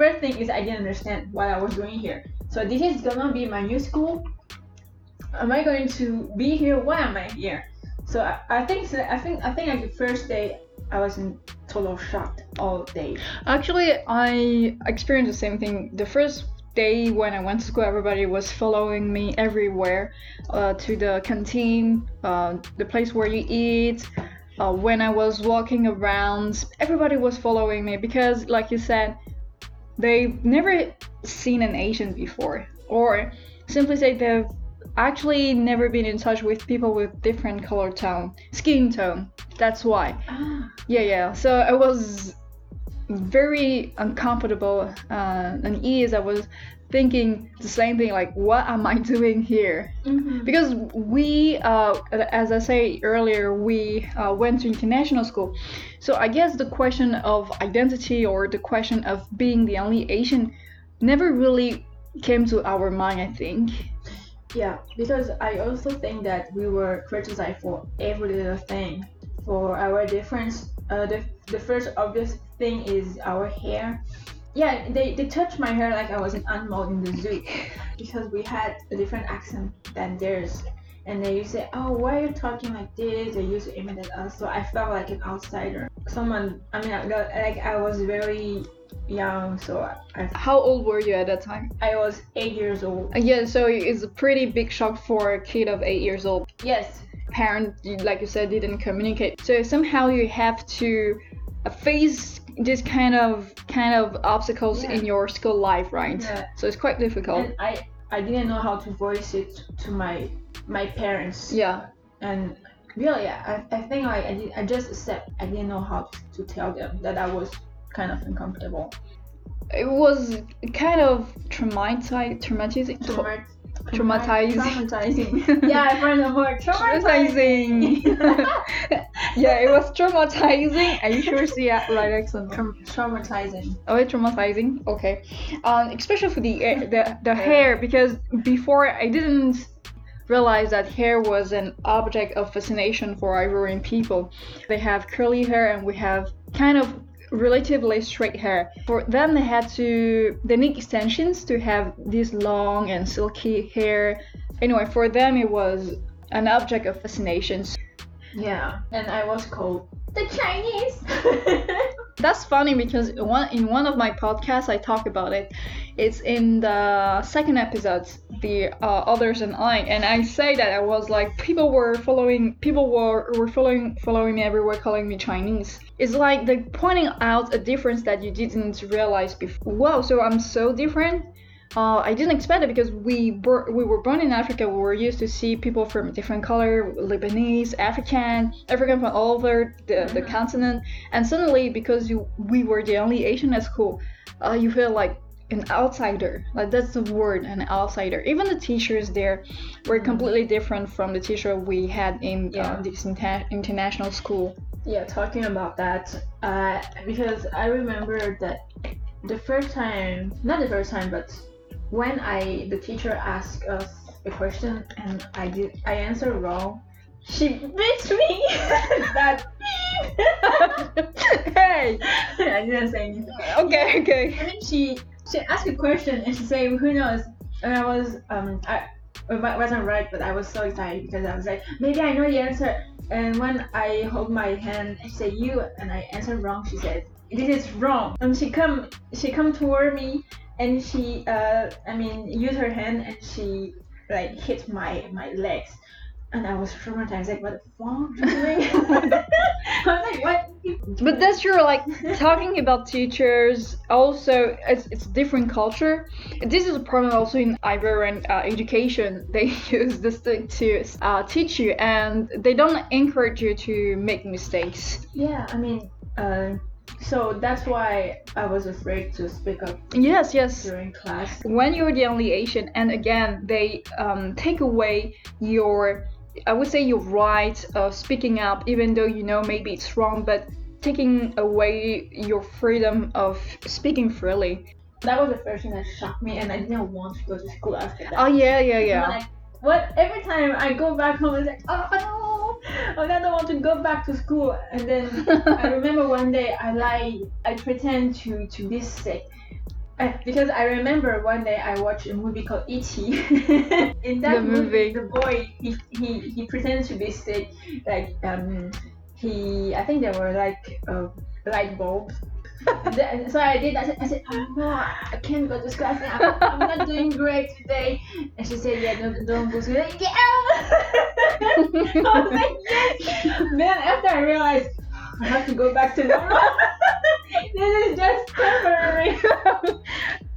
first thing is I didn't understand what I was doing here. So this is gonna be my new school. Am I going to be here? Why am I here? So I, I think I think I think like the first day I was in total shock all day. Actually, I experienced the same thing. The first day when I went to school, everybody was following me everywhere uh, to the canteen, uh, the place where you eat. Uh, when I was walking around, everybody was following me because, like you said, they've never seen an Asian before, or simply say they've actually never been in touch with people with different color tone, skin tone. That's why. Ah. Yeah, yeah. So I was very uncomfortable uh, and ease. I was thinking the same thing, like, what am I doing here? Mhm. Because we, uh, as I say earlier, we uh, went to international school. So I guess the question of identity or the question of being the only Asian never really came to our mind. I think. Yeah, because I also think that we were criticized for every little thing. For our difference, uh, the, the first obvious thing is our hair. Yeah, they, they touched my hair like I was an animal in the zoo because we had a different accent than theirs. And they used to say, Oh, why are you talking like this? They used to imitate us. So I felt like an outsider. Someone, I mean, like I was very young, so I, How old were you at that time? I was eight years old. Yeah, so it's a pretty big shock for a kid of eight years old. Yes, Parent, like you said, didn't communicate. So somehow you have to uh, face this kind of kind of obstacles Yeah. in your school life, right? Yeah. So it's quite difficult. and I I didn't know how to voice it to my my parents. yeah. And really, I, I think I I, did, I just accept I didn't know how to tell them that I was kind of uncomfortable. It was kind of traumatizing, traumatizing, Trauma- Traumatizing. Traumatizing. yeah, I found the word. traumatizing. yeah, it was traumatizing. Are you sure it's the right accent? Tra- traumatizing. Oh, it's traumatizing. Okay, um, especially for the uh, the the hair because before I didn't realize that hair was an object of fascination for Ivorian people. They have curly hair and we have kind of relatively straight hair. For them, they had to they need extensions to have this long and silky hair. Anyway, for them, it was an object of fascination. Yeah, and I was called the Chinese. That's funny because in one in one of my podcasts I talk about it. It's in the second episode, the uh, others and I, and I say that I was like people were following people were were following following me everywhere, calling me Chinese. It's like they're pointing out a difference that you didn't realize before. Wow, so I'm so different. Uh, I didn't expect it because we bor- we were born in Africa. We were used to see people from different color, Lebanese, African, African from all over the, the Mhm. continent, and suddenly because you we were the only Asian at school, uh, you feel like an outsider. Like that's the word, an outsider. Even the teachers there were Mhm. completely different from the teacher we had in Yeah. uh, this inter- international school. Yeah, talking about that, uh, because I remember that the first time, not the first time, but when I the teacher asked us a question and I did I answered wrong, she beat me. that hey, I didn't say anything. okay, okay. I she she asked a question and she said, "Who knows?" And I was um I it wasn't right, but I was so excited because I was like, maybe I know the answer. And when I hold my hand, she said you, and I answered wrong. She said, "This is wrong." And she come she come toward me and she uh I mean use her hand and she like hit my my legs. And I was traumatized, like, what the fuck you doing? I was like, what? But that's true. Like talking about teachers, also it's it's different culture. This is a problem also in Ivorian uh, education. They use this thing to uh, teach you, and they don't encourage you to make mistakes. Yeah, I mean, uh, so that's why I was afraid to speak up Yes, yes. during class. When you're the only Asian, and again they um, take away your, I would say you're right of speaking up, even though you know maybe it's wrong, but taking away your freedom of speaking freely. That was the first thing that shocked me, and I didn't want to go to school after that. Oh yeah, yeah, yeah. Like, what? Every time I go back home, it's like, oh no, I don't want to go back to school. And then I remember one day I lie, I pretend to to be sick, Uh, because I remember one day I watched a movie called E.T. In that The movie. the boy he, he he pretended to be sick. Like um he I think there were like uh, light bulbs. So I did. I said, I said, Mama, I can't go to class. I'm, I'm not doing great today. And she said, Yeah, don't, don't go to like, Yeah. I was like, Yes. Then after I realized I have to go back to normal. This is just temporary.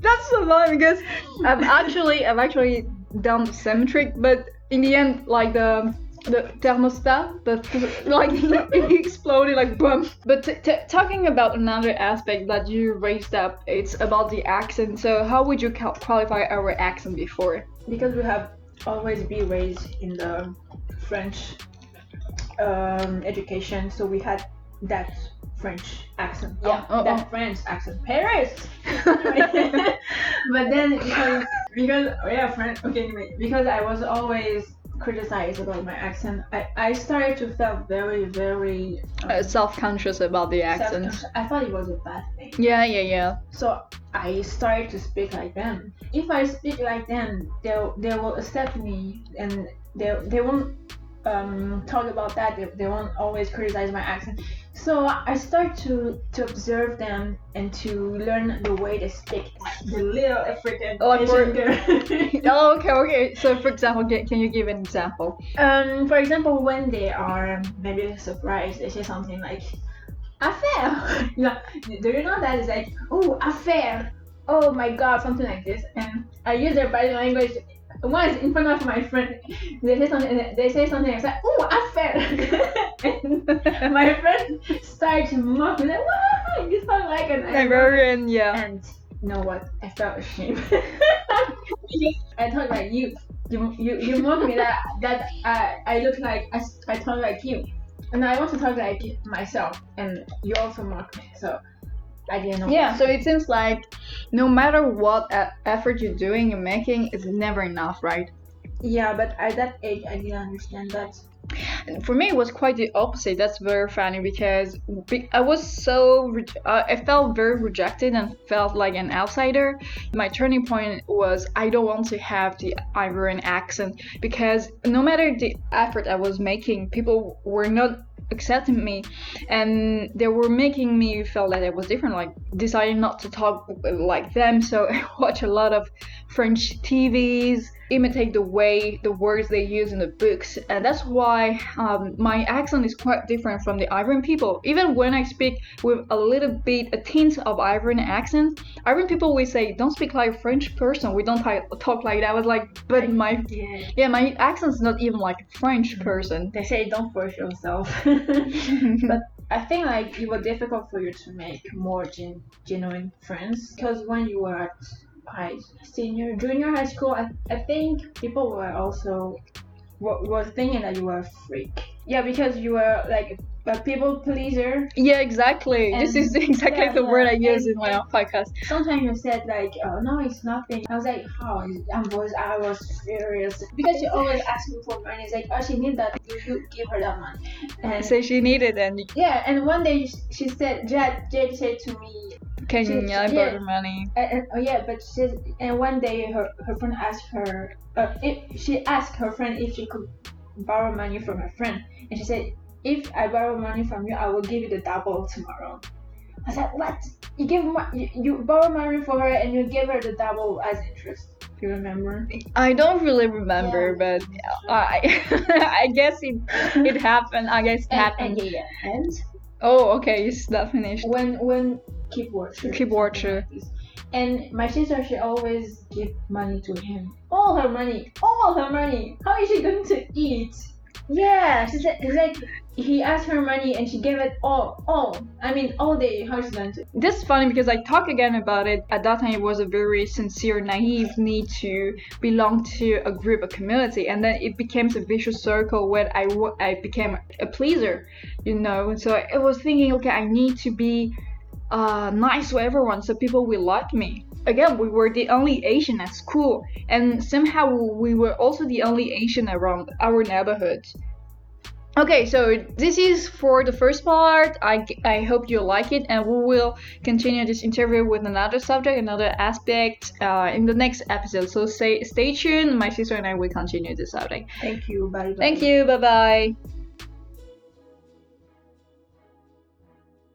That's so funny because I've actually I've actually done the same trick, but in the end, like the the thermostat, the like it exploded like boom. But t- t- talking about another aspect that you raised up, it's about the accent. So how would you qualify our accent before? because we have always been raised in the French um, education, so we had that French accent. Yeah, oh, that oh. French accent. Paris. But then because because oh yeah, French. Okay, anyway, because I was always criticized about my accent, I, I started to feel very very um, Uh, self-conscious about the accent. I thought it was a bad thing. Yeah, yeah, yeah. So I started to speak like them. If I speak like them, they they will accept me and they they won't um, talk about that. They, they won't always criticize my accent. So I start to to observe them and to learn the way they speak. The little African Like Asian we're- girl. Oh, okay, okay. So for example, can, can you give an example? um, for example, when they are maybe surprised, they say something like affair. yeah, do you know that? It's like oh affair. Oh my god, something like this. And I use their body language. Once in front of my friend, they say something. and They say something. I say, "Oh, affair!" and my friend starts mocking. Like, "What? You sound like an Ivorian, yeah. and you know what? I felt ashamed I thought like you, you, you, you mock me that that I, I look like I, I talk like you, and I want to talk like myself, and you also mock me. So I didn't know. Yeah, so it seems like no matter what effort you're doing and making, it's never enough, right? Yeah, but at that age, I didn't understand that. For me, it was quite the opposite. That's very funny because I was so uh, I felt very rejected and felt like an outsider. My turning point was I don't want to have the Ivorian accent because no matter the effort I was making, people were not accepting me. And they were making me feel that I was different like deciding not to talk like them. So I watch a lot of French TVs imitate the way the words they use in the books. And that's why um, my accent is quite different from the Ivorian people. Even when I speak with a little bit a tint of Ivorian accent Ivorian people will say don't speak like a French person. We don't talk like that. I was like but my Yeah. yeah my accent's not even like a French person. They say don't force yourself. but I think like it was difficult for you to make more gen- genuine friends? Because when you were at high senior junior high school, I, I think people were also were, were thinking that you were a freak. Yeah, because you were like a people pleaser. Yeah, exactly. this is exactly yeah, the word I use in my podcast. Sometimes you said like, oh no, it's nothing. I was like, oh, how? I was I was furious because she always asked me for money. It's like, oh, she need that. You, you give her that money. And Say she needed and Yeah, and one day she said, Jade, Jade said to me, can She- I yeah. borrow money? and, and- oh yeah, but she and one day her, her friend asked her, uh, if she asked her friend if she could borrow money from her friend, and she said, if I borrow money from you, I will give you the double tomorrow. I said, what? You give you, you borrow money for her and you give her the double as interest. Do you remember? I don't really remember, but I I guess it it happened. I guess it And, happened. and yeah, yeah. And Oh, okay, it's not finished. when when keep watcher Keep watcher. something like this. and my sister she always give money to him. All her money. All her money. How is she going to eat? Yeah. She said it's like he asked her money and she gave it all all. I mean all day how is she going to This is funny because I talk again about it. At that time, it was a very sincere, naive need to belong to a group, a community, and then it became a vicious circle where I, I became a pleaser, you know. So I was thinking, okay, I need to be uh, nice to everyone so people will like me. Again, we were the only Asian at school, and somehow we were also the only Asian around our neighborhood. Okay, so this is for the first part. I, I hope you like it, and we will continue this interview with another subject, another aspect uh, in the next episode. So stay stay tuned. My sister and I will continue this subject. Thank you. Bye. bye. Thank you. Bye bye.